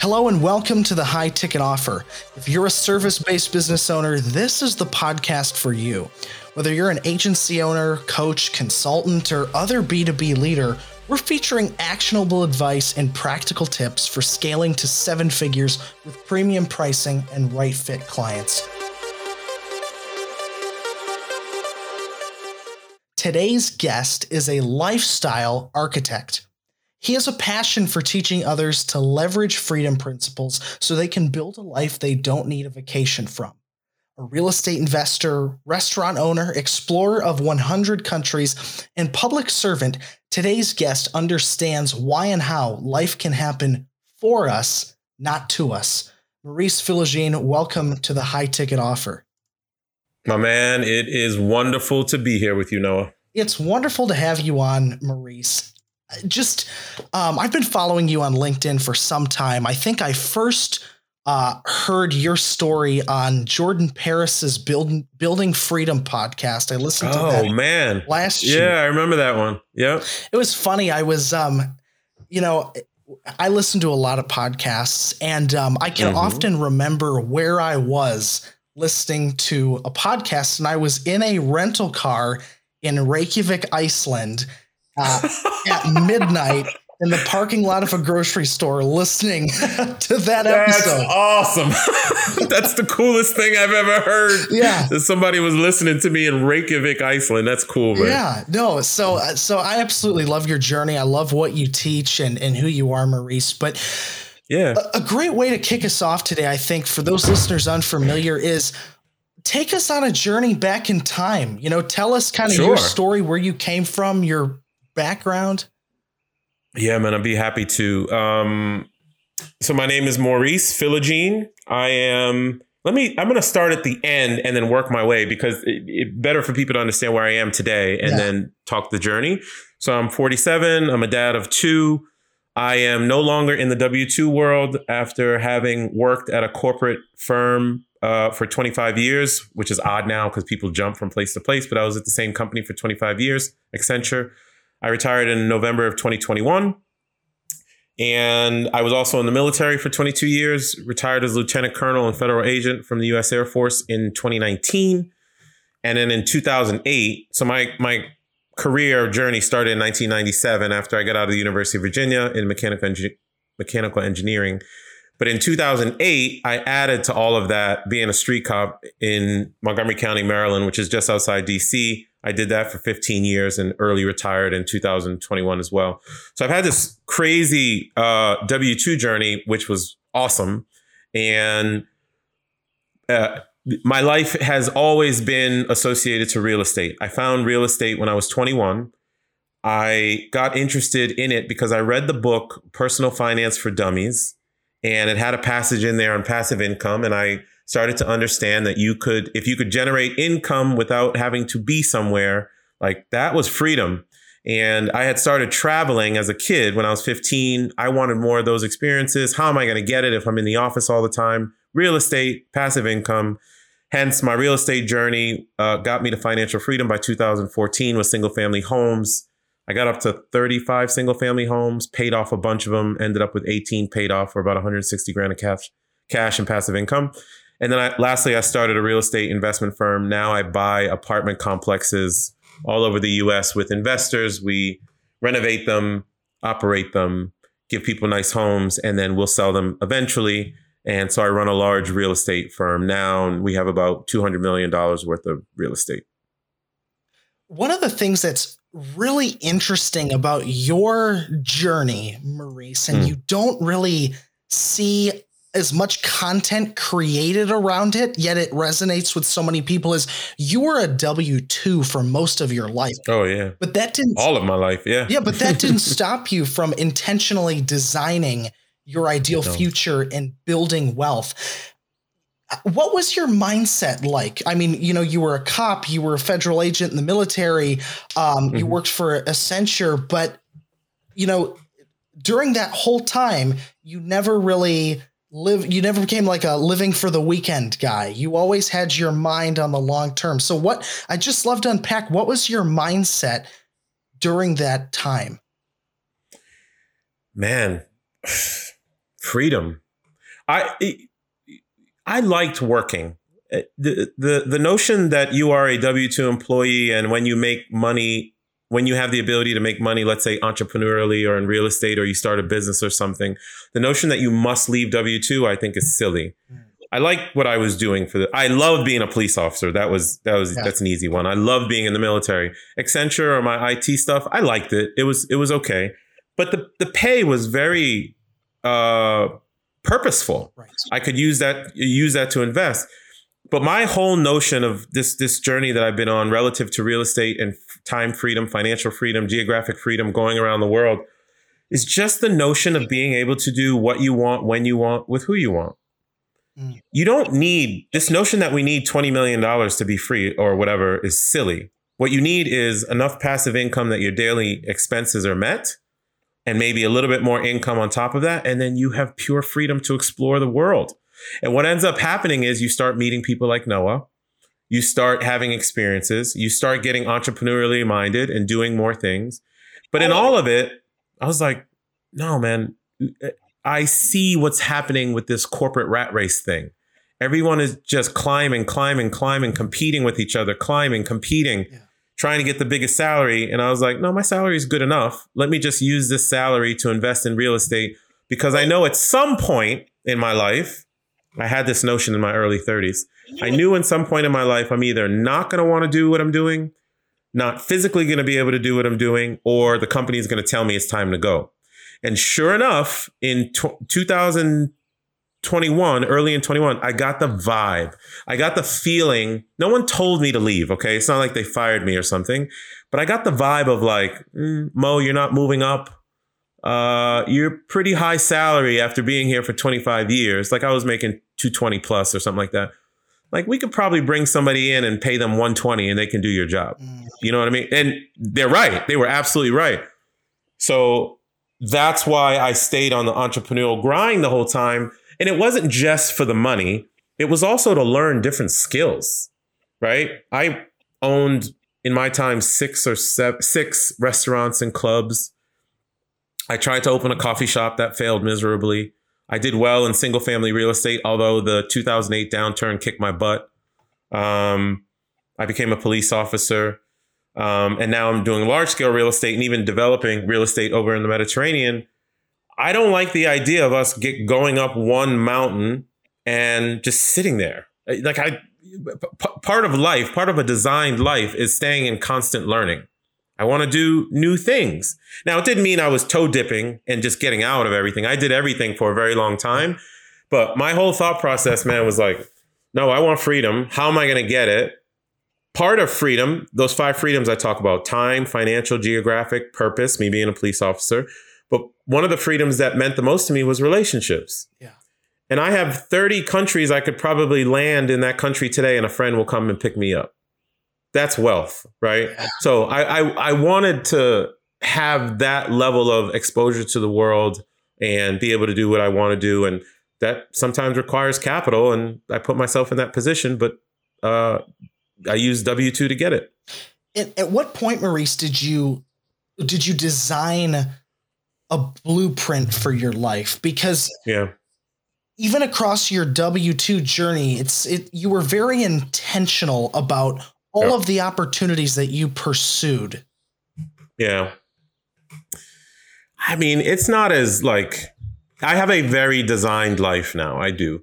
Hello and welcome to the High Ticket Offer. If you're a service based business owner, this is the podcast for you. Whether you're an agency owner, coach, consultant, or other B2B leader, we're featuring actionable advice and practical tips for scaling to seven figures with premium pricing and right fit clients. Today's guest is a lifestyle architect. He has a passion for teaching others to leverage freedom principles so they can build a life they don't need a vacation from. A real estate investor, restaurant owner, explorer of 100 countries, and public servant, today's guest understands why and how life can happen for us, not to us. Maurice Philogene, welcome to the high ticket offer. My man, it is wonderful to be here with you, Noah. It's wonderful to have you on, Maurice just um, I've been following you on LinkedIn for some time. I think I first uh, heard your story on Jordan Paris's Building Building Freedom podcast. I listened to oh, man last year. Yeah, I remember that one. Yeah, it was funny. I was, um, you know. I listen to a lot of podcasts, and um, I can mm-hmm. often remember where I was listening to a podcast, and I was in a rental car in Reykjavik, Iceland, uh, at midnight in the parking lot of a grocery store listening to that That's episode. awesome. That's the coolest thing I've ever heard. Yeah. That somebody was listening to me in Reykjavik, Iceland. That's cool, man. Yeah. No, so uh, so I absolutely love your journey. I love what you teach and and who you are, Maurice. But yeah. A, a great way to kick us off today, I think, for those listeners unfamiliar, is take us on a journey back in time. You know, tell us kind of sure. your story, where you came from, your background? Yeah, man, I'd be happy to. Um, so my name is Maurice Philogene. I am. Let me. I'm going to start at the end and then work my way because it's it, better for people to understand where I am today and yeah. then talk the journey. So I'm 47. I'm a dad of two. I am no longer in the W 2 world after having worked at a corporate firm uh, for 25 years, which is odd now because people jump from place to place, but I was at the same company for 25 years, Accenture. I retired in November of 2021. And I was also in the military for 22 years, retired as lieutenant colonel and federal agent from the US Air Force in 2019. And then in 2008, so my, my career journey started in 1997 after I got out of the University of Virginia in mechanical, engi- mechanical engineering. But in 2008, I added to all of that being a street cop in Montgomery County, Maryland, which is just outside DC. I did that for 15 years and early retired in 2021 as well. So I've had this crazy uh, W 2 journey, which was awesome. And uh, my life has always been associated to real estate. I found real estate when I was 21. I got interested in it because I read the book Personal Finance for Dummies, and it had a passage in there on passive income. And I started to understand that you could, if you could generate income without having to be somewhere, like that was freedom. And I had started traveling as a kid when I was 15. I wanted more of those experiences. How am I going to get it if I'm in the office all the time? Real estate, passive income. Hence, my real estate journey uh, got me to financial freedom by 2014 with single family homes. I got up to 35 single family homes, paid off a bunch of them, ended up with 18 paid off for about 160 grand of cash, cash and passive income. And then I, lastly, I started a real estate investment firm. Now I buy apartment complexes all over the US with investors. We renovate them, operate them, give people nice homes, and then we'll sell them eventually. And so I run a large real estate firm now, and we have about $200 million worth of real estate. One of the things that's really interesting about your journey, Maurice, and mm. you don't really see as much content created around it, yet it resonates with so many people is you were a W 2 for most of your life. Oh, yeah. But that didn't. All of my life, yeah. Yeah, but that didn't stop you from intentionally designing your ideal no. future and building wealth. What was your mindset like? I mean, you know, you were a cop, you were a federal agent in the military, um, mm-hmm. you worked for Accenture, but, you know, during that whole time, you never really live you never became like a living for the weekend guy you always had your mind on the long term so what i just love to unpack what was your mindset during that time man, freedom. I I liked working. Uh, the, the the notion that you are a W two employee and when you make money, when you have the ability to make money, let's say entrepreneurially or in real estate or you start a business or something, the notion that you must leave W two, I think, is silly. Mm. I like what I was doing for the. I love being a police officer. That was that was yeah. that's an easy one. I love being in the military. Accenture or my IT stuff, I liked it. It was it was okay, but the the pay was very uh, purposeful. Right. I could use that use that to invest. But my whole notion of this this journey that I've been on relative to real estate and time freedom, financial freedom, geographic freedom, going around the world, is just the notion of being able to do what you want, when you want, with who you want. Mm. You don't need this notion that we need $20 million to be free or whatever is silly. What you need is enough passive income that your daily expenses are met and maybe a little bit more income on top of that. And then you have pure freedom to explore the world. And what ends up happening is you start meeting people like Noah. You start having experiences. You start getting entrepreneurially minded and doing more things. But in all of it, I was like, no, man, I see what's happening with this corporate rat race thing. Everyone is just climbing, climbing, climbing, competing with each other, climbing, competing, yeah. Trying to get the biggest salary. And I was like, no, my salary is good enough. Let me just use this salary to invest in real estate because I know at some point in my life, I had this notion in my early 30s. I knew in some point in my life, I'm either not going to want to do what I'm doing, not physically going to be able to do what I'm doing, or the company is going to tell me it's time to go. And sure enough, in t- 2021, early in 21, I got the vibe. I got the feeling. No one told me to leave. Okay. It's not like they fired me or something, but I got the vibe of like, mm, Mo, you're not moving up. Uh, you're pretty high salary after being here for 25 years. Like I was making 220 plus or something like that. Like we could probably bring somebody in and pay them 120 and they can do your job. Mm. You know what I mean? And they're right. They were absolutely right. So that's why I stayed on the entrepreneurial grind the whole time. And it wasn't just for the money, it was also to learn different skills, right? I owned in my time six or seven, six restaurants and clubs. I tried to open a coffee shop that failed miserably. I did well in single family real estate, although the 2008 downturn kicked my butt. Um, I became a police officer. Um, and now I'm doing large scale real estate and even developing real estate over in the Mediterranean. I don't like the idea of us get going up one mountain and just sitting there. Uh, like I, p- part of life, part of a designed life is staying in constant learning. I want to do new things. Now, it didn't mean I was toe dipping and just getting out of everything. I did everything for a very long time. But my whole thought process, man, was like, no, I want freedom. How am I going to get it? part of freedom, those five freedoms I talk about time, financial, geographic, purpose, me being a police officer. But one of the freedoms that meant the most to me was relationships. Yeah. And I have 30 countries I could probably land in that country today and a friend will come and pick me up. That's wealth, right? Yeah. So I, I I wanted to have that level of exposure to the world and be able to do what I want to do. And that sometimes requires capital. And I put myself in that position, but uh, I used W two to get it. At, at what point, Maurice, did you did you design a blueprint for your life? Because yeah, even across your W two journey, it's it you were very intentional about all yeah. of the opportunities that you pursued. Yeah. I mean, it's not as like I have a very designed life now. I do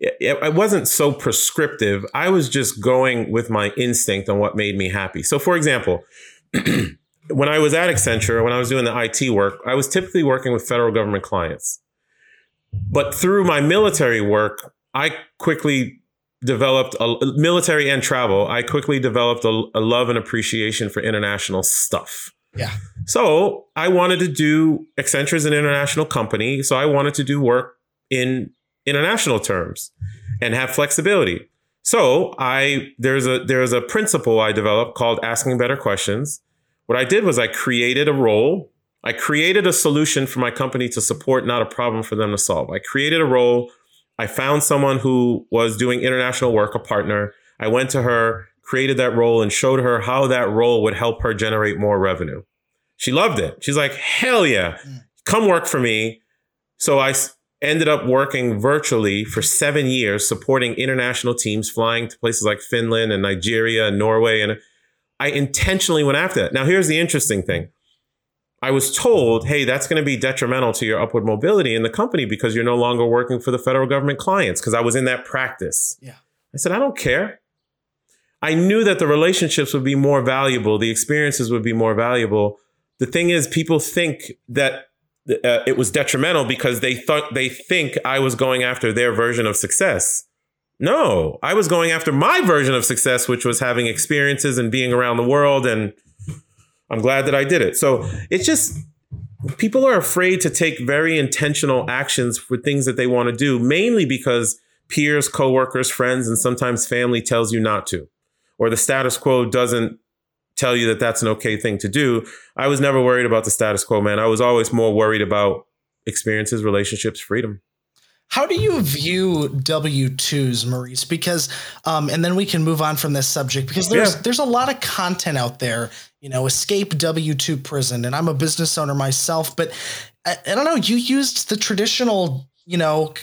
it wasn't so prescriptive. I was just going with my instinct on what made me happy. So, for example, when I was at Accenture, when I was doing the IT work, I was typically working with federal government clients. But through my military work, I quickly developed a military and travel. I quickly developed a, a love and appreciation for international stuff. Yeah. So I wanted to do Accenture is an international company. So I wanted to do work in international terms and have flexibility. So I there's a there's a principle I developed called asking better questions. What I did was I created a role. I created a solution for my company to support, not a problem for them to solve. I created a role. I found someone who was doing international work, a partner. I went to her, created that role, and showed her how that role would help her generate more revenue. She loved it. She's like, hell yeah. Mm come work for me. So I ended up working virtually for seven years, supporting international teams, flying to places like Finland and Nigeria and Norway. And I intentionally went after that. Now, here's the interesting thing. I was told, hey, that's going to be detrimental to your upward mobility in the company because you're no longer working for the federal government clients because I was in that practice. Yeah. I said, I don't care. I knew that the relationships would be more valuable, the experiences would be more valuable. The thing is, people think that uh, it was detrimental because they thought they think I was going after their version of success. No, I was going after my version of success, which was having experiences and being around the world and I'm glad that I did it. So it's just people are afraid to take very intentional actions for things that they want to do, mainly because peers, coworkers, friends, and sometimes family tells you not to, or the status quo doesn't tell you that that's an okay thing to do. I was never worried about the status quo, man. I was always more worried about experiences, relationships, freedom. How do you view W twos, Maurice? Because, um, and then we can move on from this subject because there's yeah. there's a lot of content out there. You know, escape W two prison, and I'm a business owner myself, but I, I don't know. You used the traditional, you know,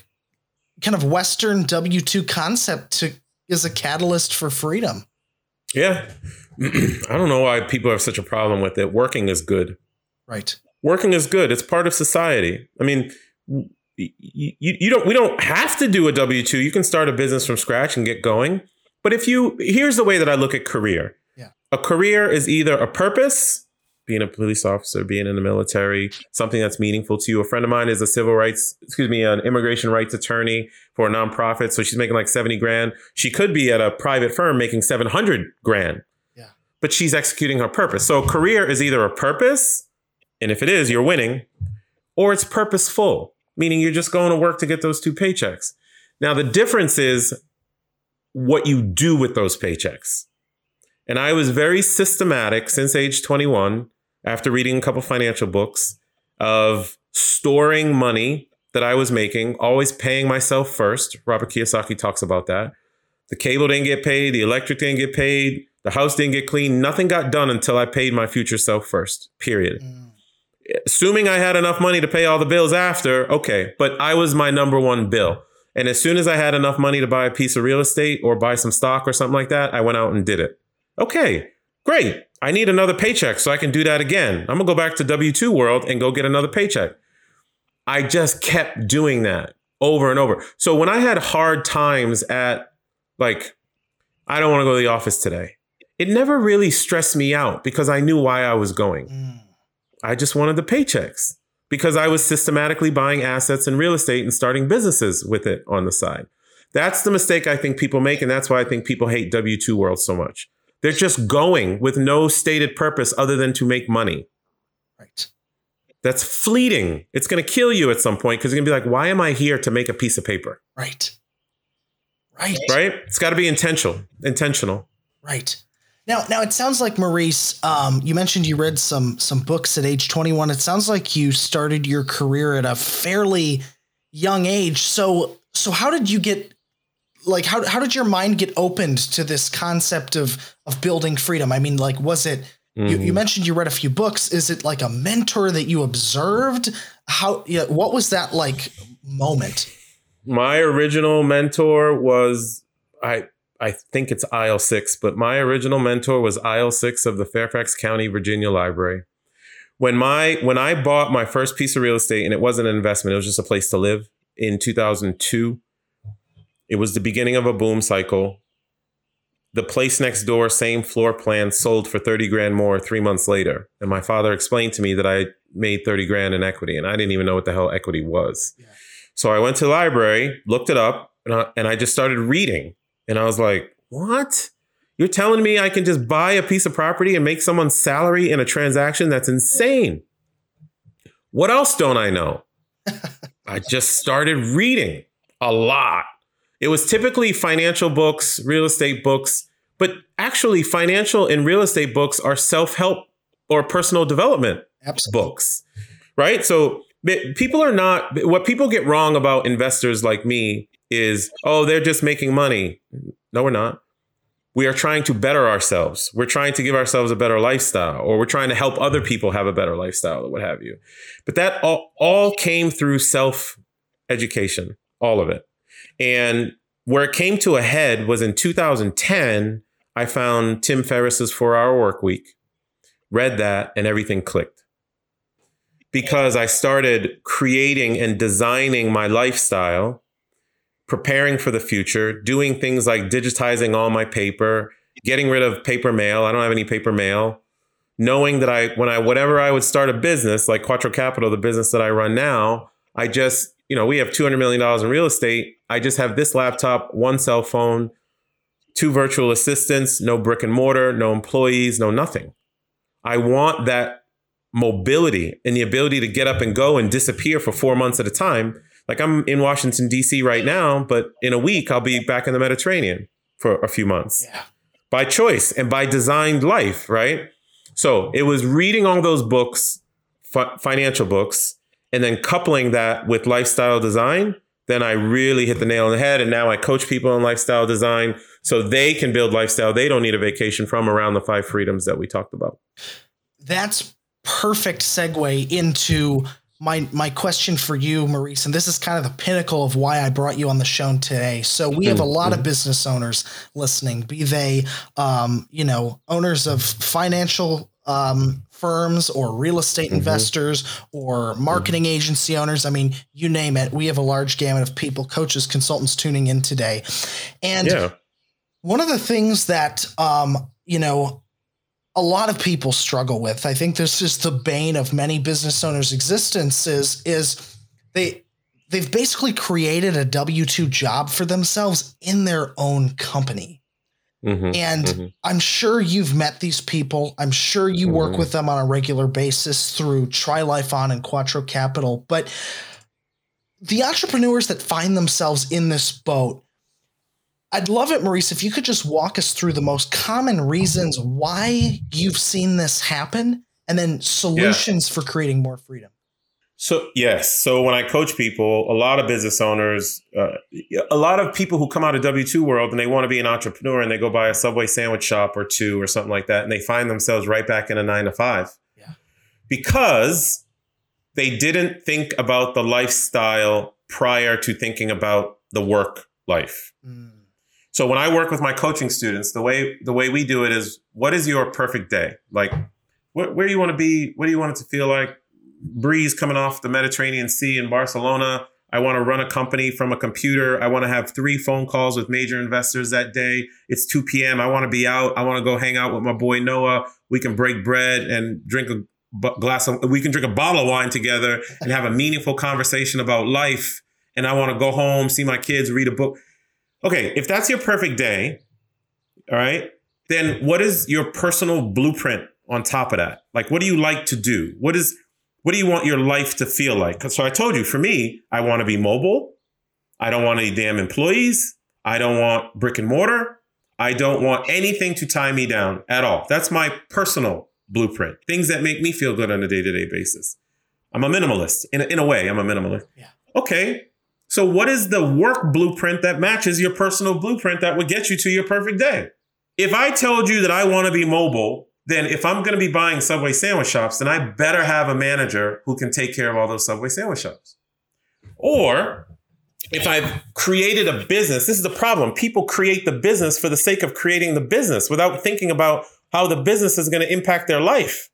kind of Western W two concept to as a catalyst for freedom. Yeah, I don't know why people have such a problem with it. Working is good. Right. Working is good. It's part of society. I mean you, you don't we don't have to do a w2 you can start a business from scratch and get going. But if you here's the way that i look at career. Yeah. a career is either a purpose being a police officer being in the military something that's meaningful to you. A friend of mine is a civil rights excuse me an immigration rights attorney for a nonprofit. So she's making like 70 grand. She could be at a private firm making 700 grand. Yeah. but she's executing her purpose. So career is either a purpose and if it is you're winning or it's purposeful meaning you're just going to work to get those two paychecks. Now, the difference is what you do with those paychecks. And I was very systematic since age 21, after reading a couple financial books, of storing money that I was making, always paying myself first. Robert Kiyosaki talks about that. The cable didn't get paid, the electric didn't get paid, the house didn't get cleaned. Nothing got done until I paid my future self first, period. Mm assuming I had enough money to pay all the bills after, okay, but I was my number one bill. And as soon as I had enough money to buy a piece of real estate or buy some stock or something like that, I went out and did it. Okay, great. I need another paycheck so I can do that again. I'm gonna go back to W 2 world and go get another paycheck. I just kept doing that over and over. So when I had hard times at, like, I don't wanna go to the office today, it never really stressed me out because I knew why I was going. Mm. I just wanted the paychecks because I was systematically buying assets and real estate and starting businesses with it on the side. That's the mistake I think people make. And that's why I think people hate W 2 world so much. They're just going with no stated purpose other than to make money. Right. That's fleeting. It's going to kill you at some point because you're going to be like, why am I here to make a piece of paper? Right. Right. Right. It's got to be intentional. Intentional. Right. Now, now it sounds like Maurice. Um, you mentioned you read some some books at age 21. It sounds like you started your career at a fairly young age. So, so how did you get? Like, how how did your mind get opened to this concept of of building freedom? I mean, like, was it? Mm-hmm. You, you mm-hmm. mentioned you read a few books. Is it like a mentor that you observed? How? Yeah, what was that like moment? My original mentor was I I think it's aisle six, but my original mentor was aisle six of the Fairfax County, Virginia Library. When my when I bought my first piece of real estate, and it wasn't an investment, it was just a place to live in 2002. It was the beginning of a boom cycle. The place next door, same floor plan, sold for 30 grand more three months later. And my father explained to me that I made 30 grand in equity, and I didn't even know what the hell equity was. Yeah. So I went to the library, looked it up, and I, and I just started reading and I was like, what? You're telling me I can just buy a piece of property and make someone's salary in a transaction? That's insane. What else don't I know? I just started reading a lot. It was typically financial books, real estate books, but actually, financial and real estate books are self help or personal development Absolutely. books, right? So people are not, what people get wrong about investors like me is, oh, they're just making money. No, we're not. we are trying to better ourselves. We're trying to give ourselves a better lifestyle, or we're trying to help other people have a better lifestyle, or what have you. But that all, all came through self education, all of it. And where it came to a head was in 2010. I found Tim Ferriss's Four Hour Work Week, read that, and everything clicked. Because I started creating and designing my lifestyle preparing for the future, doing things like digitizing all my paper, getting rid of paper mail. I don't have any paper mail. Knowing that I, when I, whatever I would start a business like Quattro Capital, the business that I run now, I just, you know, we have $200 million in real estate. I just have this laptop, one cell phone, two virtual assistants, no brick and mortar, no employees, no nothing. I want that mobility and the ability to get up and go and disappear for four months at a time like I'm in Washington D.C. right now, but in a week I'll be back in the Mediterranean for a few months. Yeah. By choice and by designed life, right? So it was reading all those books, fi- financial books, and then coupling that with lifestyle design. Then I really hit the nail on the head. And now I coach people in lifestyle design so they can build lifestyle they don't need a vacation from around the five freedoms that we talked about. That's perfect segue into my my question for you, Maurice, and this is kind of the pinnacle of why I brought you on the show today. So we have a lot mm-hmm. of business owners listening, be they um, you know owners of financial um, firms or real estate mm-hmm. investors or marketing mm-hmm. agency owners. I mean, you name it. We have a large gamut of people, coaches, consultants tuning in today, and yeah. one of the things that um, you know a lot of people struggle with. I think this is the bane of many business owners' existence is is they they've basically created a W two job for themselves in their own company. Mm-hmm, and mm-hmm. I'm sure you've met these people. I'm sure you mm-hmm. work with them on a regular basis through Try Life On and Quattro Capital. But the entrepreneurs that find themselves in this boat, I'd love it, Maurice, if you could just walk us through the most common reasons why you've seen this happen and then solutions yeah. for creating more freedom. So, yes. So, when I coach people, a lot of business owners, uh, a lot of people who come out of W 2 world and they want to be an entrepreneur and they go buy a Subway sandwich shop or two or something like that, and they find themselves right back in a nine to five. Yeah. Because they didn't think about the lifestyle prior to thinking about the work life. Mm. So when I work with my coaching students, the way the way we do it is, what is your perfect day? Like, wh- where do you want to be? What do you want it to feel like? Breeze coming off the Mediterranean Sea in Barcelona. I want to run a company from a computer. I want to have three phone calls with major investors that day. It's 2 p.m. I want to be out. I want to go hang out with my boy Noah. We can break bread and drink a glass of, we can drink a bottle of wine together and have a meaningful conversation about life. And I want to go home, see my kids, read a book okay, if that's your perfect day, all right, then what is your personal blueprint on top of that? Like, what do you like to do? What is, what do you want your life to feel like? So I told you, for me, I want to be mobile. I don't want any damn employees. I don't want brick and mortar. I don't want anything to tie me down at all. That's my personal blueprint. Things that make me feel good on a day to day basis. I'm a minimalist. In a, in a way, I'm a minimalist. Yeah. Okay. So, what is the work blueprint that matches your personal blueprint that would get you to your perfect day? If I told you that I want to be mobile, then if I'm going to be buying Subway sandwich shops, then I better have a manager who can take care of all those Subway sandwich shops. Or if I've created a business, this is the problem. People create the business for the sake of creating the business without thinking about how the business is going to impact their life.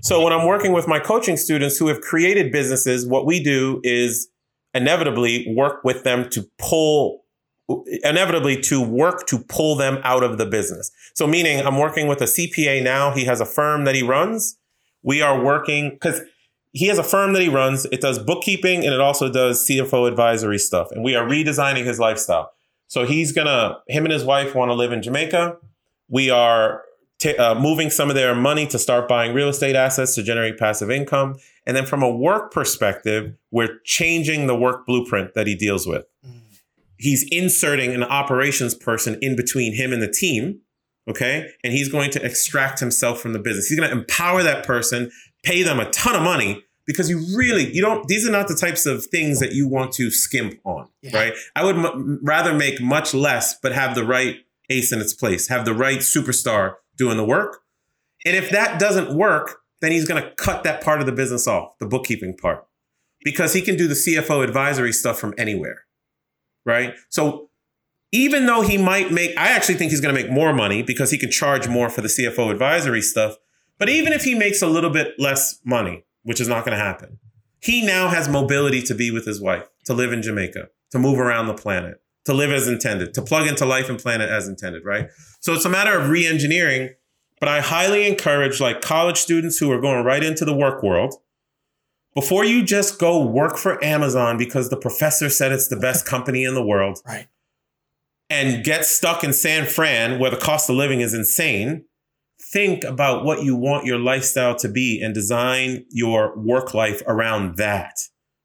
So when I'm working with my coaching students who have created businesses, what we do is inevitably work with them to pull inevitably to work to pull them out of the business. So meaning I'm working with a CPA now, he has a firm that he runs. We are working cuz he has a firm that he runs. It does bookkeeping and it also does CFO advisory stuff. And we are redesigning his lifestyle. So he's going to him and his wife want to live in Jamaica. We are t- uh, moving some of their money to start buying real estate assets to generate passive income. And then from a work perspective, we're changing the work blueprint that he deals with. Mm. He's inserting an operations person in between him and the team. Okay. And he's going to extract himself from the business. He's going to empower that person, pay them a ton of money because you really, you don't, these are not the types of things that you want to skimp on. Yeah. Right. I would m- rather make much less, but have the right ace in its place, have the right superstar doing the work. And if that doesn't work, then he's going to cut that part of the business off, the bookkeeping part, because he can do the CFO advisory stuff from anywhere. Right. So even though he might make, I actually think he's going to make more money because he can charge more for the CFO advisory stuff. But even if he makes a little bit less money, which is not going to happen, he now has mobility to be with his wife, to live in Jamaica, to move around the planet, to live as intended, to plug into life and planet as intended, right? So it's a matter of re engineering but I highly encourage like college students who are going right into the work world. Before you just go work for Amazon because the professor said it's the best company in the world. Right. And get stuck in San Fran where the cost of living is insane. Think about what you want your lifestyle to be and design your work life around that.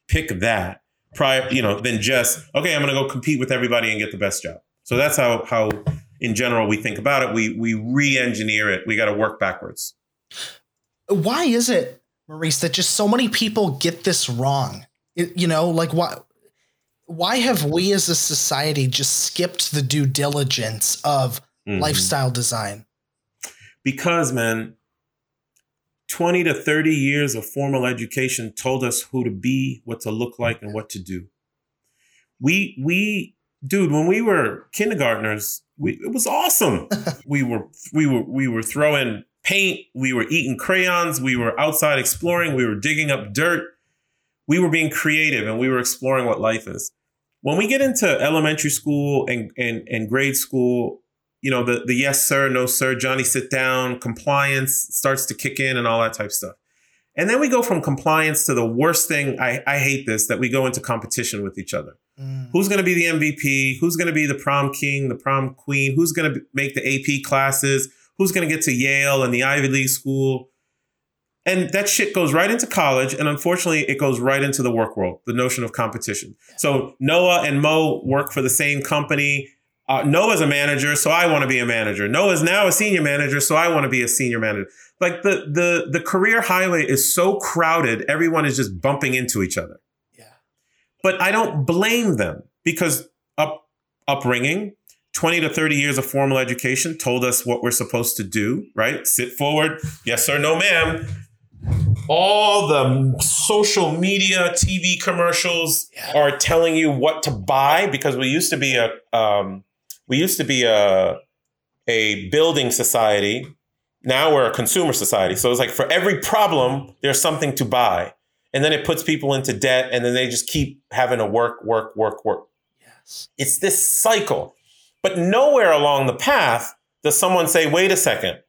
Pick that prior, you know, than just, okay, I'm going to go compete with everybody and get the best job. So that's how, how in general we think about it. We we re-engineer it. We got to work backwards. Why is it, Maurice, that just so many people get this wrong? It, you know, like why why have we as a society just skipped the due diligence of mm-hmm. lifestyle design? Because, man, 20 to 30 years of formal education told us who to be, what to look like, and what to do. We we dude, when we were kindergartners, we, it was awesome. we were we were we were throwing paint, we were eating crayons, we were outside exploring, we were digging up dirt. We were being creative and we were exploring what life is. When we get into elementary school and and, and grade school, you know, the the yes sir, no sir, Johnny sit down, compliance starts to kick in and all that type stuff. And then we go from compliance to the worst thing. I, I hate this that we go into competition with each other. Mm. Who's going to be the MVP? Who's going to be the prom king, the prom queen? Who's going to make the AP classes? Who's going to get to Yale and the Ivy League school? And that shit goes right into college. And unfortunately, it goes right into the work world, the notion of competition. So Noah and Mo work for the same company. Uh, Noah's a manager, so I want to be a manager. Noah's now a senior manager, so I want to be a senior manager. Like the the the career highway is so crowded, everyone is just bumping into each other. Yeah. But I don't blame them because up upbringing, 20 to 30 years of formal education told us what we're supposed to do, right? Sit forward, yes sir, no ma'am. All the social media, TV commercials yeah. are telling you what to buy because we used to be a um, we used to be a a building society. Now we're a consumer society. So it's like for every problem, there's something to buy. And then it puts people into debt and then they just keep having to work, work, work, work. Yes. It's this cycle. But nowhere along the path does someone say, wait a second,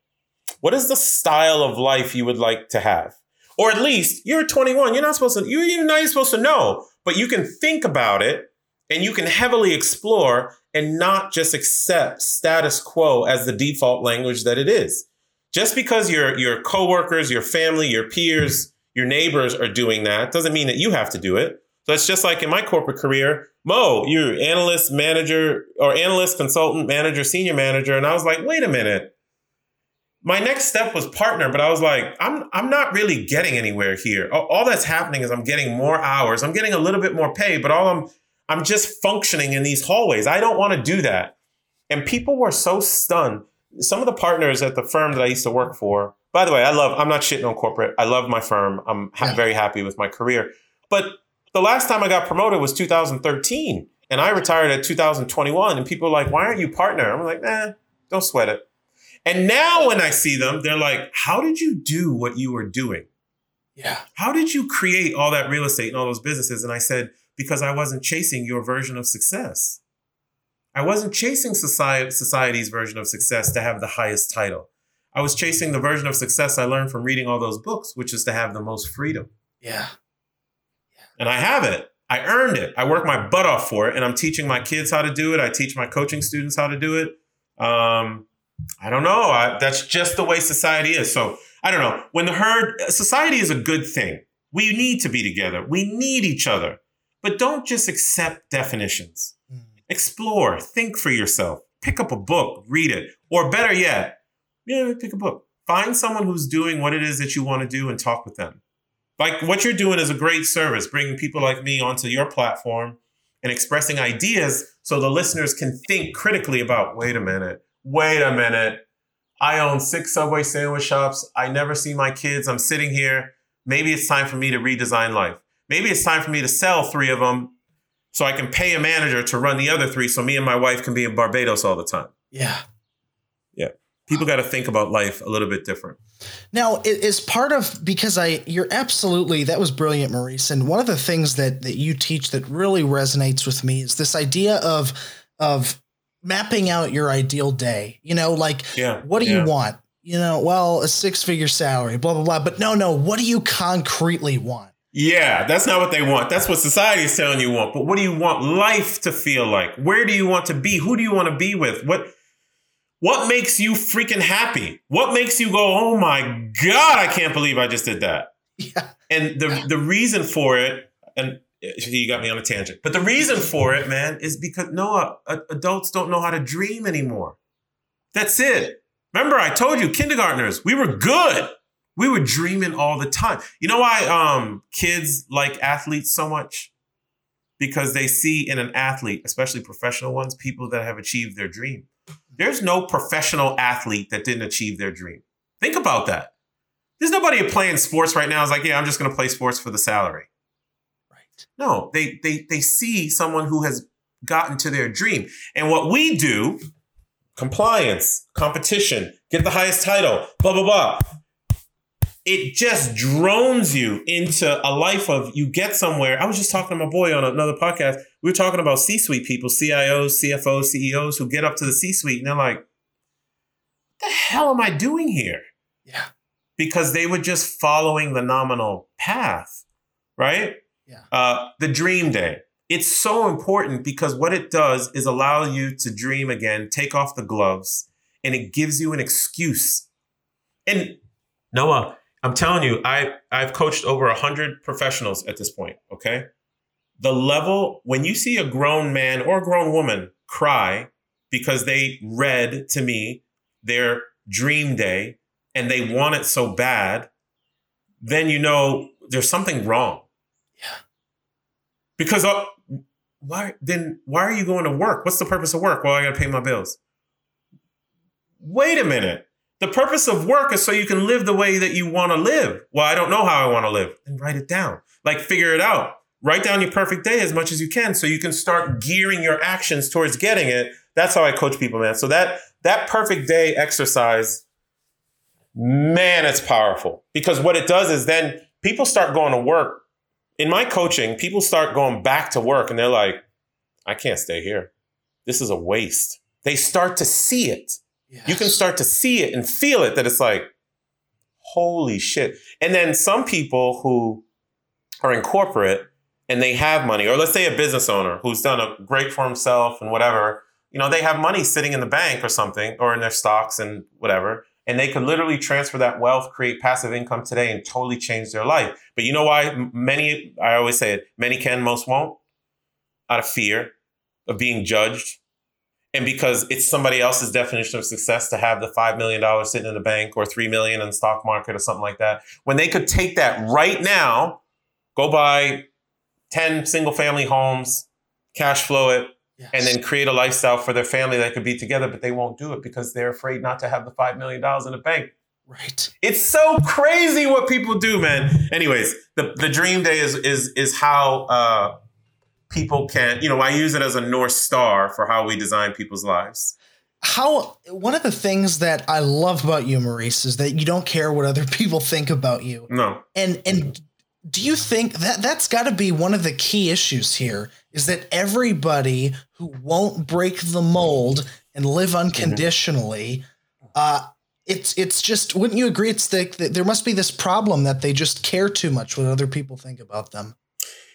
what is the style of life you would like to have? Or at least you're 21. You're not supposed to, you're even not even supposed to know, but you can think about it and you can heavily explore and not just accept status quo as the default language that it is. Just because your your coworkers, your family, your peers, your neighbors are doing that doesn't mean that you have to do it. So it's just like in my corporate career, Mo, you're analyst, manager, or analyst, consultant, manager, senior manager, and I was like, wait a minute. My next step was partner, but I was like, I'm I'm not really getting anywhere here. All that's happening is I'm getting more hours. I'm getting a little bit more pay, but all I'm I'm just functioning in these hallways. I don't want to do that. And people were so stunned. Some of the partners at the firm that I used to work for, by the way, I love, I'm not shitting on corporate. I love my firm. I'm ha- very happy with my career. But the last time I got promoted was 2013 and I retired at 2021. And people are like, why aren't you partner? I'm like, nah, don't sweat it. And now when I see them, they're like, how did you do what you were doing? Yeah. How did you create all that real estate and all those businesses? And I said, because I wasn't chasing your version of success. I wasn't chasing society, society's version of success to have the highest title. I was chasing the version of success I learned from reading all those books, which is to have the most freedom. Yeah. yeah. And I have it. I earned it. I work my butt off for it, and I'm teaching my kids how to do it. I teach my coaching students how to do it. Um, I don't know. I, that's just the way society is. So I don't know. When the herd, society is a good thing. We need to be together. We need each other. But don't just accept definitions. Mm. Explore, think for yourself, pick up a book, read it, or better yet, yeah, pick a book. Find someone who's doing what it is that you want to do and talk with them. Like what you're doing is a great service, bringing people like me onto your platform and expressing ideas so the listeners can think critically about wait a minute, wait a minute. I own six Subway sandwich shops. I never see my kids. I'm sitting here. Maybe it's time for me to redesign life. Maybe it's time for me to sell three of them so I can pay a manager to run the other three so me and my wife can be in Barbados all the time. Yeah. Yeah. People got to think about life a little bit different. Now, it is part of because I you're absolutely that was brilliant, Maurice. And one of the things that that you teach that really resonates with me is this idea of of mapping out your ideal day. You know, like Yeah. what do yeah. you want? You know, well, a six figure salary, blah blah blah. But no, no, what do you concretely want? Yeah, that's not what they want. That's what society is telling you want. But what do you want life to feel like? Where do you want to be? Who do you want to be with? What what makes you freaking happy? What makes you go, "Oh my god, I can't believe I just did that." Yeah. And the the reason for it and you got me on a tangent. But the reason for it, man, is because no uh, adults don't know how to dream anymore. That's it. Remember I told you kindergartners, we were good we were dreaming all the time. You know why um, kids like athletes so much? Because they see in an athlete, especially professional ones, people that have achieved their dream. There's no professional athlete that didn't achieve their dream. Think about that. There's nobody playing sports right now is like, yeah, I'm just going to play sports for the salary. Right. No, they they they see someone who has gotten to their dream. And what we do, compliance, competition, get the highest title, blah blah blah it just drones you into a life of you get somewhere. I was just talking to my boy on another podcast. We were talking about C suite people, CIOs, CFOs, CEOs who get up to the C suite and they're like, what the hell am I doing here? Yeah. Because they were just following the nominal path, right? Yeah. Uh, the dream day. It's so important because what it does is allow you to dream again, take off the gloves, and it gives you an excuse. And Noah, I'm telling you, I I've coached over a hundred professionals at this point. Okay, the level when you see a grown man or a grown woman cry because they read to me their dream day and they want it so bad, then you know there's something wrong. Yeah. Because uh, why then? Why are you going to work? What's the purpose of work? Well, I got to pay my bills. Wait a minute. The purpose of work is so you can live the way that you want to live. Well, I don't know how I want to live. Then write it down. Like figure it out. Write down your perfect day as much as you can so you can start gearing your actions towards getting it. That's how I coach people, man. So that that perfect day exercise, man, it's powerful. Because what it does is then people start going to work. In my coaching, people start going back to work and they're like, I can't stay here. This is a waste. They start to see it you can start to see it and feel it that it's like, holy shit. And then some people who are in corporate and they have money, or let's say a business owner who's done a great for himself and whatever, you know, they have money sitting in the bank or something, or in their stocks and whatever, and they could literally transfer that wealth, create passive income today, and totally change their life. But you know why many, I always say it, many can, most won't? Out of fear of being judged, and because it's somebody else's definition of success to have the $5 million sitting in the bank or 3 million in the stock market or something like that when they could take that right now go buy 10 single family homes cash flow it yes. and then create a lifestyle for their family that could be together but they won't do it because they're afraid not to have the $5 million in the bank. Right. It's so crazy what people do man. Anyways the, the dream day is is is how uh people can, you know, I use it as a North Star for how we design people's lives. How one of the things that I love about you, Maurice, is that you don't care what other people think about you. No. And and do you think that that's got to be one of the key issues here is that everybody who won't break the mold and live unconditionally mm-hmm. uh it's it's just wouldn't you agree it's the, the, there must be this problem that they just care too much what other people think about them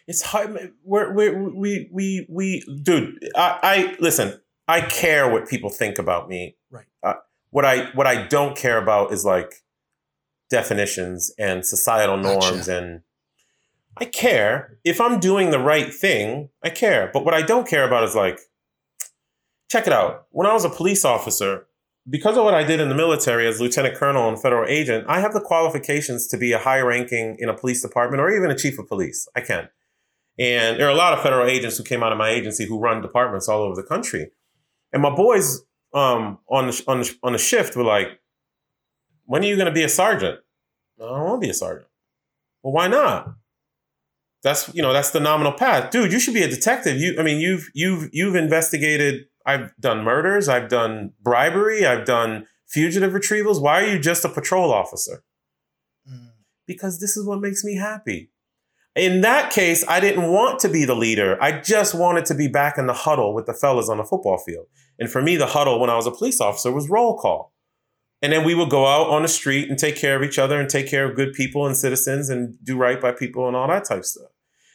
it's hard. We're, we're, we we we dude. I, I listen. I care what people think about me. Right. Uh, what I what I don't care about is like definitions and societal norms gotcha. and I care if I'm doing the right thing. I care, but what I don't care about is like check it out. When I was a police officer, because of what I did in the military as lieutenant colonel and federal agent, I have the qualifications to be a high ranking in a police department or even a chief of police. I can. And there are a lot of federal agents who came out of my agency who run departments all over the country. And my boys um, on the on the on the shift were like, "When are you going to be a sergeant?" I don't want to be a sergeant. Well, why not? That's you know that's the nominal path, dude. You should be a detective. You, I mean, you've you've you've investigated. I've done murders. I've done bribery. I've done fugitive retrievals. Why are you just a patrol officer? Mm. Because this is what makes me happy. In that case, I didn't want to be the leader. I just wanted to be back in the huddle with the fellas on the football field. And for me, the huddle when I was a police officer was roll call. And then we would go out on the street and take care of each other and take care of good people and citizens and do right by people and all that type stuff.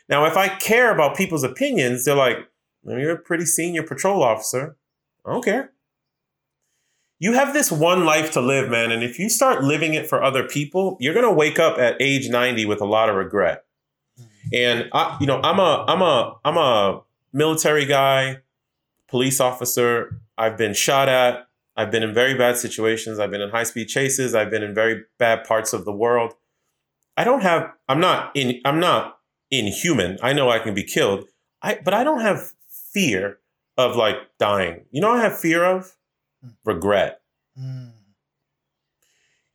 Now, if I care about people's opinions, they're like, well, you're a pretty senior patrol officer. I don't care. You have this one life to live, man. And if you start living it for other people, you're going to wake up at age 90 with a lot of regret. And I, you know, I'm a I'm a I'm a military guy, police officer. I've been shot at. I've been in very bad situations. I've been in high speed chases. I've been in very bad parts of the world. I don't have I'm not in I'm not inhuman. I know I can be killed. I but I don't have fear of like dying. You know I have fear of hmm. regret. Mm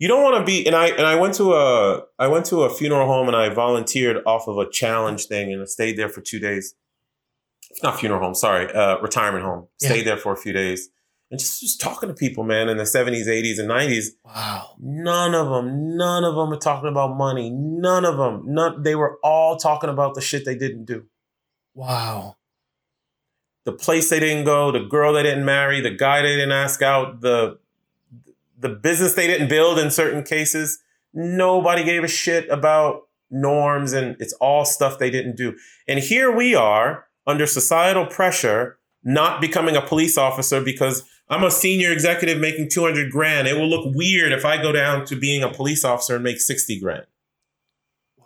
you don't want to be and i and i went to a i went to a funeral home and i volunteered off of a challenge thing and i stayed there for two days. Not funeral home sorry uh, retirement home. Yeah. stayed there for a few days and just just talking to people man in the 70s 80s and 90s wow. None of them none of them are talking about money. None of them none they were all talking about the shit they didn't do. Wow. The place they didn't go the girl they didn't marry the guy they didn't ask out the the business they didn't build in certain cases. Nobody gave a shit about norms and it's all stuff they didn't do. And here we are under societal pressure, not becoming a police officer because I'm a senior executive making 200 grand. It will look weird if I go down to being a police officer and make 60 grand.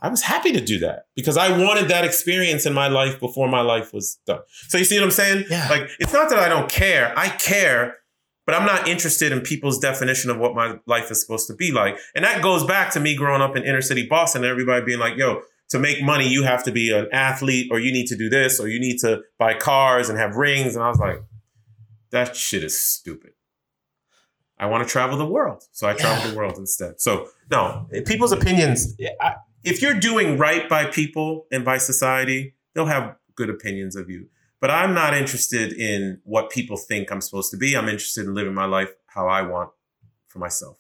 I was happy to do that because I wanted that experience in my life before my life was done. So you see what I'm saying? Yeah. Like it's not that I don't care. I care but I'm not interested in people's definition of what my life is supposed to be like. And that goes back to me growing up in inner city Boston and everybody being like, yo, to make money, you have to be an athlete or you need to do this or you need to buy cars and have rings. And I was like, that shit is stupid. I want to travel the world. So I yeah. travel the world instead. So, no, people's opinions, if you're doing right by people and by society, they'll have good opinions of you. But I'm not interested in what people think I'm supposed to be. I'm interested in living my life how I want for myself.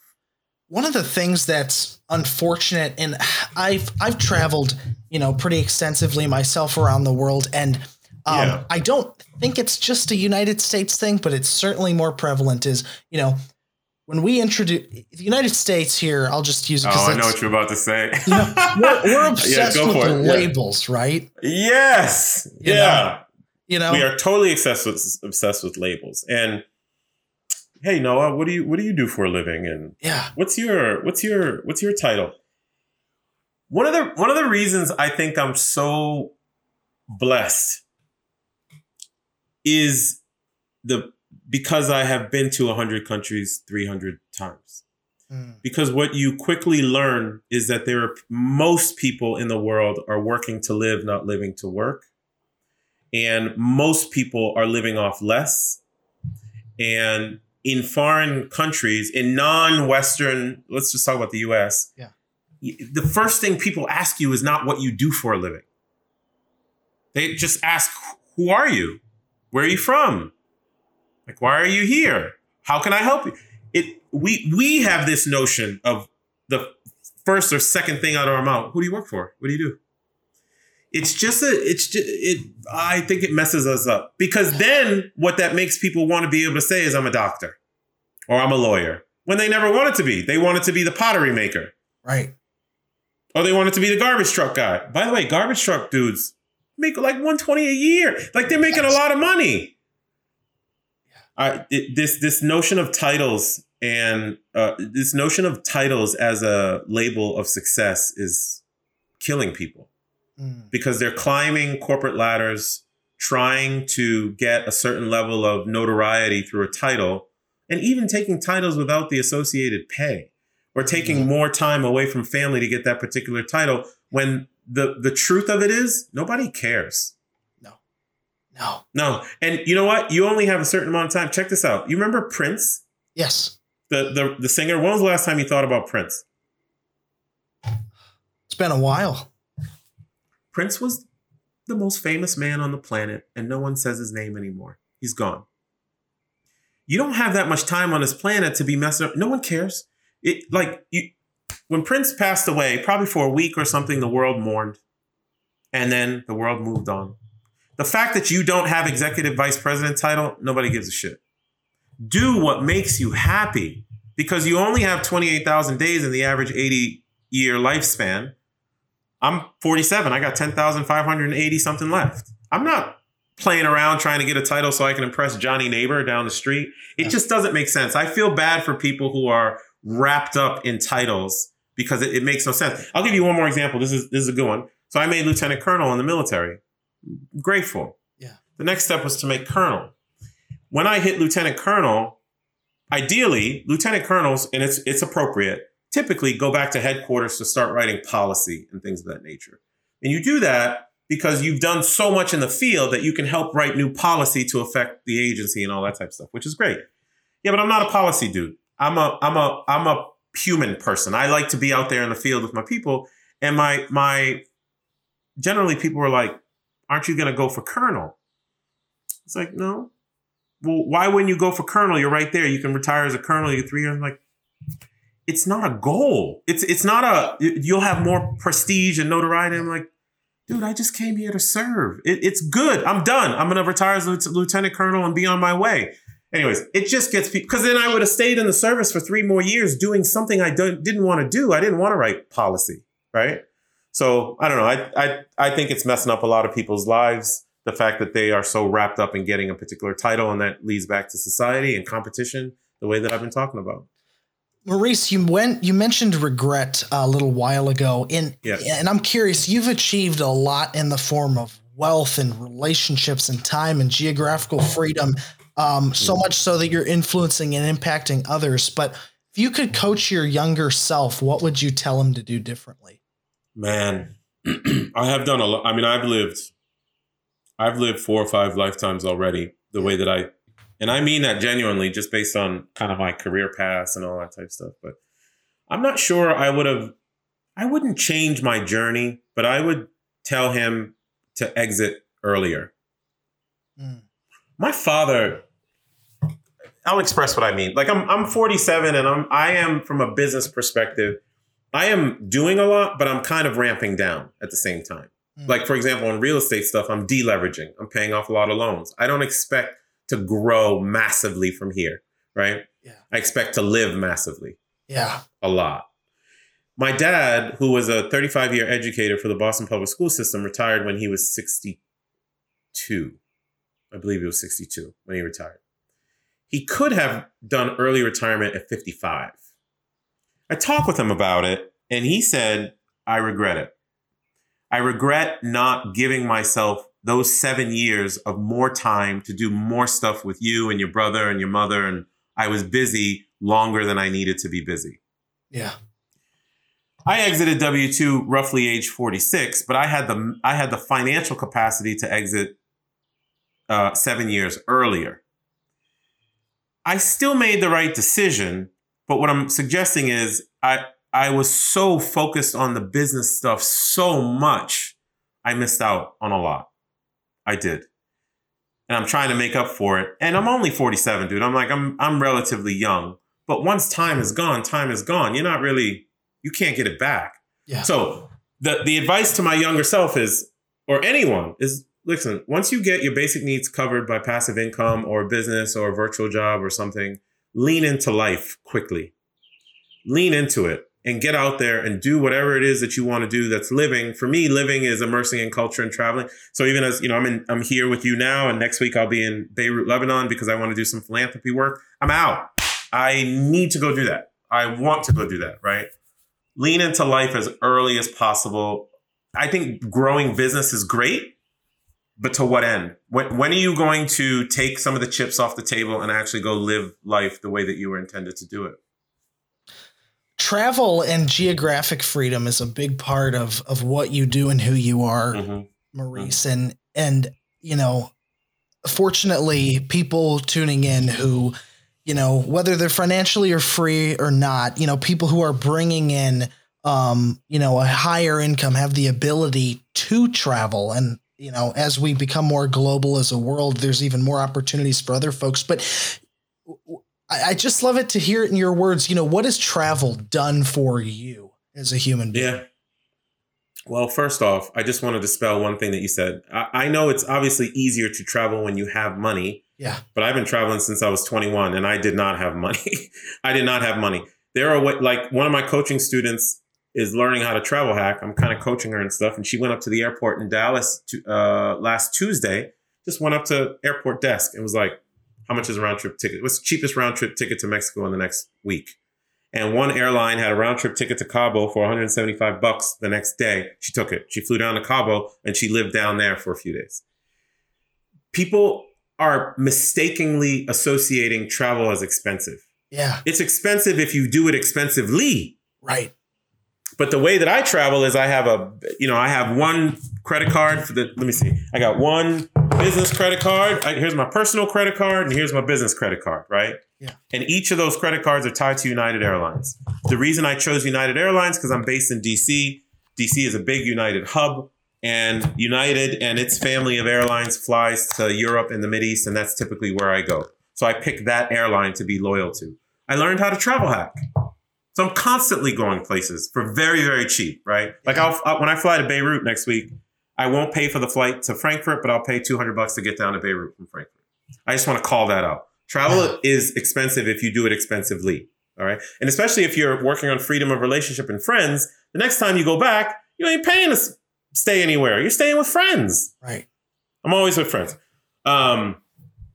One of the things that's unfortunate, and I've I've traveled, you know, pretty extensively myself around the world, and um, yeah. I don't think it's just a United States thing, but it's certainly more prevalent. Is you know, when we introduce the United States here, I'll just use it. Oh, I know what you're about to say. you know, we're, we're obsessed yeah, with the labels, right? Yes. You yeah. Know? You know, we are totally obsessed with obsessed with labels. And hey, Noah, what do you what do you do for a living? And yeah, what's your what's your what's your title? One of the one of the reasons I think I'm so blessed is the because I have been to 100 countries 300 times. Mm. Because what you quickly learn is that there are most people in the world are working to live, not living to work and most people are living off less. And in foreign countries, in non-Western, let's just talk about the U.S. Yeah. The first thing people ask you is not what you do for a living. They just ask, "Who are you? Where are you from? Like, why are you here? How can I help you?" It we we have this notion of the first or second thing out of our mouth. Who do you work for? What do you do? It's just a it's just it i think it messes us up. Because then what that makes people want to be able to say is i'm a doctor or i'm a lawyer when they never wanted to be. They wanted to be the pottery maker. Right. Or they wanted to be the garbage truck guy. By the way garbage truck dudes make like 120 a year. Like they're making a lot of money. I, it, this this notion of titles and uh, this notion of titles as a label of success is killing people mm. because they're climbing corporate ladders, trying to get a certain level of notoriety through a title, and even taking titles without the associated pay, or taking mm. more time away from family to get that particular title. When the the truth of it is, nobody cares. No, No. No. And you know what? You only have a certain amount of time. Check this out. You remember Prince? Yes. The the the singer. When was the last time you thought about Prince? It's been a while. Prince was the most famous man on the planet, and no one says his name anymore. He's gone. You don't have that much time on this planet to be messing up. No one cares. It like you when Prince passed away, probably for a week or something, the world mourned. And then the world moved on. The fact that you don't have executive vice president title, nobody gives a shit. Do what makes you happy because you only have 28,000 days in the average 80 year lifespan. I'm 47. I got 10,580 something left. I'm not playing around trying to get a title so I can impress Johnny Neighbor down the street. It just doesn't make sense. I feel bad for people who are wrapped up in titles because it, it makes no sense. I'll give you one more example. This is this is a good one. So I made lieutenant colonel in the military. Grateful. Yeah. The next step was to make colonel. When I hit lieutenant colonel, ideally, lieutenant colonels, and it's it's appropriate, typically go back to headquarters to start writing policy and things of that nature. And you do that because you've done so much in the field that you can help write new policy to affect the agency and all that type of stuff, which is great. Yeah, but I'm not a policy dude. I'm a I'm a I'm a human person. I like to be out there in the field with my people. And my my generally people were like, aren't you gonna go for colonel? It's like, no. Well, why wouldn't you go for colonel? You're right there. You can retire as a colonel. You get three years. I'm like, it's not a goal. It's it's not a. You'll have more prestige and notoriety. I'm like, dude, I just came here to serve. It, it's good. I'm done. I'm gonna retire as lieutenant, lieutenant colonel and be on my way. Anyways, it just gets people because then I would have stayed in the service for three more years doing something I didn't want to do. I didn't want to write policy, right? So I don't know. I, I I think it's messing up a lot of people's lives. The fact that they are so wrapped up in getting a particular title, and that leads back to society and competition, the way that I've been talking about. Maurice, you went you mentioned regret a little while ago. In Yes. and I'm curious, you've achieved a lot in the form of wealth and relationships and time and geographical freedom. Um, so much so that you're influencing and impacting others. But if you could coach your younger self, what would you tell him to do differently? Man, I have done a lot. I mean, I've lived, I've lived four or five lifetimes already. The way that I, and I mean that genuinely, just based on kind of my career paths and all that type of stuff. But I'm not sure I would have. I wouldn't change my journey, but I would tell him to exit earlier. Mm. My father. I'll express what I mean. Like I'm, I'm 47, and I'm, I am from a business perspective. I am doing a lot, but I'm kind of ramping down at the same time. Mm. Like, for example, on real estate stuff, I'm deleveraging. I'm paying off a lot of loans. I don't expect to grow massively from here, right? Yeah. I expect to live massively Yeah. a lot. My dad, who was a 35 year educator for the Boston public school system, retired when he was 62. I believe he was 62 when he retired. He could have done early retirement at 55. I talked with him about it, and he said, I regret it. I regret not giving myself those seven years of more time to do more stuff with you and your brother and your mother. And I was busy longer than I needed to be busy. Yeah. I exited W two roughly age forty six, but I had the I had the financial capacity to exit uh, seven years earlier. I still made the right decision, but what I'm suggesting is I I was so focused on the business stuff so much, I missed out on a lot. I did. And I'm trying to make up for it. And I'm only 47, dude. I'm like, I'm I'm relatively young. But once time is gone, time is gone. You're not really, you can't get it back. Yeah. So the the advice to my younger self is, or anyone, is listen, once you get your basic needs covered by passive income or a business or a virtual job or something, lean into life quickly. Lean into it and get out there and do whatever it is that you want to do that's living. For me, living is immersing in culture and traveling. So even as you know, I'm in I'm here with you now, and next week I'll be in Beirut, Lebanon, because I want to do some philanthropy work. I'm out. I need to go do that. I want to go do that, right? Lean into life as early as possible. I think growing business is great, but to what end? When, when are you going to take some of the chips off the table and actually go live life the way that you were intended to do it? Travel and geographic freedom is a big part of of what you do and who you are. Mm-hmm. Maurice and and you know fortunately, people tuning in who, you know, whether they're financially or free or not, you know, people who are bringing in, um, you know, a higher income have the ability to travel. And, you know, as we become more global as a world, there's even more opportunities for other folks. But I, I just love it to hear it in your words. You know, what has travel done for you as a human being? Yeah. Well, first off, I just want to dispel one thing that you said. I, I, know it's obviously easier to travel when you have money. Yeah. But I've been traveling since I was 21 and I did not have money. I did not have money. There are like one of my coaching students is learning how to travel hack. I'm kind of coaching her and stuff. And she went up to the airport in Dallas to, uh, last Tuesday, just went up to airport desk and was like, how much is a round trip ticket? What's the cheapest round trip ticket to Mexico in the next week? And one airline had a round trip ticket to Cabo for 175 bucks the next day. She took it. She flew down to Cabo and she lived down there for a few days. People are mistakenly associating travel as expensive. Yeah. It's expensive if you do it expensively. Right. But the way that I travel is I have a, you know, I have one credit card for the, let me see. I got one business credit card. Here's my personal credit card and here's my business credit card, right? Yeah. And each of those credit cards are tied to United Airlines. The reason I chose United Airlines because I'm based in DC. DC is a big United hub and United and its family of airlines flies to Europe and the Mid East and that's typically where I go. So I pick that airline to be loyal to. I learned how to travel hack. So I'm constantly going places for very, very cheap, right? Like I'll, I'll, when I fly to Beirut next week, I won't pay for the flight to Frankfurt, but I'll pay 200 bucks to get down to Beirut from Frankfurt. I just want to call that out. Travel is expensive if you do it expensively. All right. And especially if you're working on freedom of relationship and friends, the next time you go back, you ain't paying to stay anywhere. You're staying with friends. Right. I'm always with friends. Um,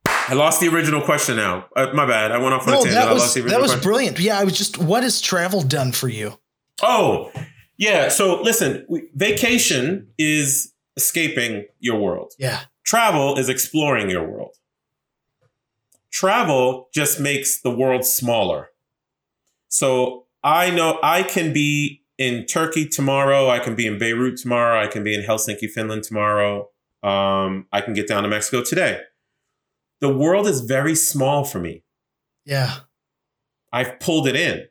I lost the original question now. Uh, my bad. I went off on no, a tangent. That was, that was brilliant. Yeah, I was just, what has travel done for you? Oh, yeah. So listen, we, vacation is escaping your world. Yeah. Travel is exploring your world. Travel just makes the world smaller. So I know I can be in Turkey tomorrow. I can be in Beirut tomorrow. I can be in Helsinki, Finland tomorrow. Um, I can get down to Mexico today the world is very small for me. Yeah. I've pulled it in.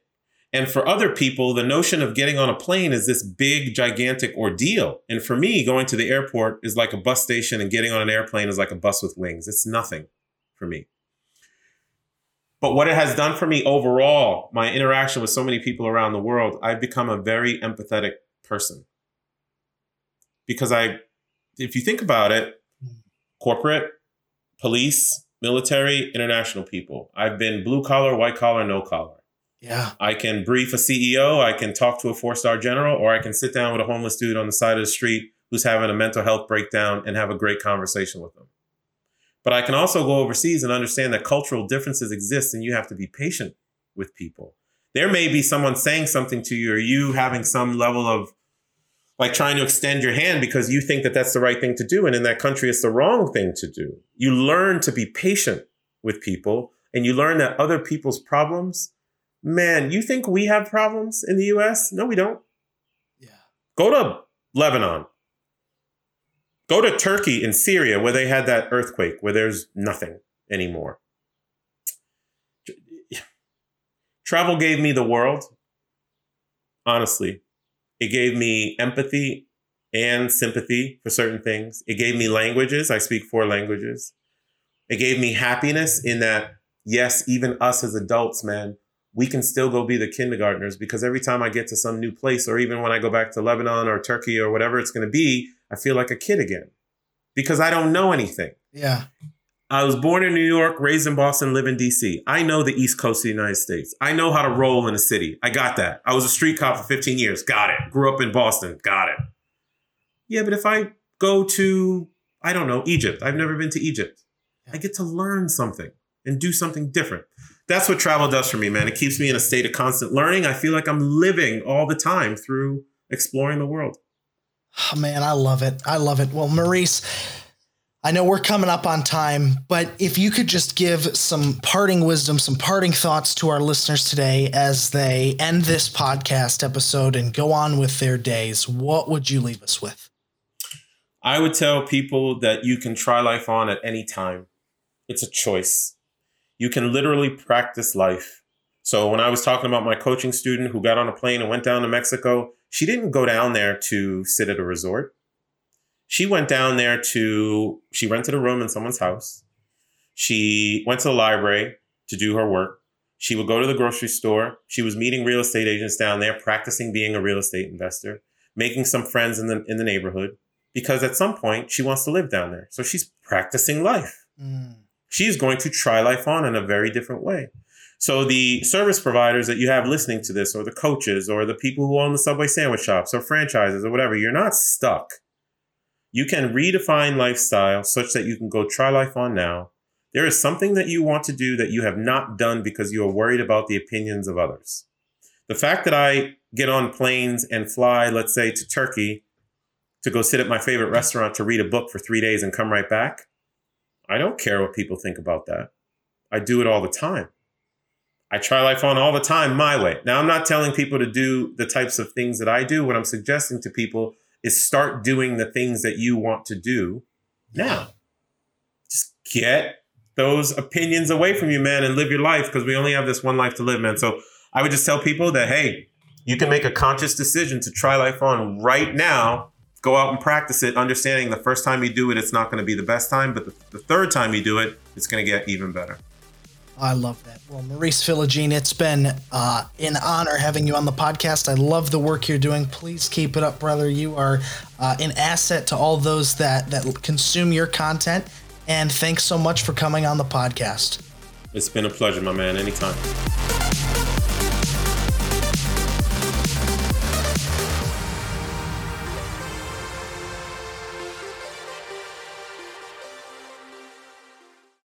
And for other people, the notion of getting on a plane is this big, gigantic ordeal. And for me, going to the airport is like a bus station, and getting on an airplane is like a bus with wings. It's nothing for me. But what it has done for me overall, my interaction with so many people around the world, I've become a very empathetic person. Because I, if you think about it, corporate, police, military, international people. I've been blue collar, white collar, no collar. Yeah. I can brief a CEO, I can talk to a four star general, or I can sit down with a homeless dude on the side of the street who's having a mental health breakdown and have a great conversation with them. But I can also go overseas and understand that cultural differences exist and you have to be patient with people. There may be someone saying something to you or you having some level of like trying to extend your hand because you think that that's the right thing to do. And in that country, it's the wrong thing to do. You learn to be patient with people and you learn that other people's problems, man, you think we have problems in the US? No, we don't. Yeah. Go to Lebanon. Go to Turkey and Syria where they had that earthquake where there's nothing anymore. Travel gave me the world. Honestly, it gave me empathy and sympathy for certain things. It gave me languages. I speak four languages. It gave me happiness in that, yes, even us as adults, man, we can still go be the kindergartners because every time I get to some new place, or even when I go back to Lebanon or Turkey or whatever it's going to be, I feel like a kid again because I don't know anything. Yeah. I was born in New York, raised in Boston, live in DC. I know the East Coast of the United States. I know how to roll in a city. I got that. I was a street cop for 15 years. Got it. Grew up in Boston. Got it. Yeah, but if I go to, I don't know, Egypt, I've never been to Egypt. I get to learn something and do something different. That's what travel does for me, man. It keeps me in a state of constant learning. I feel like I'm living all the time through exploring the world. Oh, man, I love it. I love it. Well, Maurice, I know we're coming up on time, but if you could just give some parting wisdom, some parting thoughts to our listeners today as they end this podcast episode and go on with their days, what would you leave us with? I would tell people that you can try life on at any time. It's a choice. You can literally practice life. So when I was talking about my coaching student who got on a plane and went down to Mexico, she didn't go down there to sit at a resort. She went down there to, she rented a room in someone's house. She went to the library to do her work. She would go to the grocery store. She was meeting real estate agents down there, practicing being a real estate investor, making some friends in the in the neighborhood because at some point she wants to live down there. So she's practicing life. Mm. She's going to try life on in a very different way. So the service providers that you have listening to this or the coaches or the people who own the Subway sandwich shops or franchises or whatever, you're not stuck. You can redefine lifestyle such that you can go try life on now there is something that you want to do that you have not done because you are worried about the opinions of others. The fact that I get on planes and fly, let's say, to Turkey to go sit at my favorite restaurant to read a book for three days and come right back, I don't care what people think about that. I do it all the time. I try life on all the time my way. Now, I'm not telling people to do the types of things that I do. What I'm suggesting to people is start doing the things that you want to do now. Just get those opinions away from you, man, and live your life because we only have this one life to live, man. So I would just tell people that, hey, you can make a conscious decision to try life on right now. Go out and practice it, understanding the first time you do it, it's not going to be the best time, but the, the third time you do it, it's going to get even better. I love that. Well, Maurice Philogene, it's been uh, an honor having you on the podcast. I love the work you're doing. Please keep it up, brother. You are uh, an asset to all those that that consume your content and thanks so much for coming on the podcast. It's been a pleasure, my man. Anytime.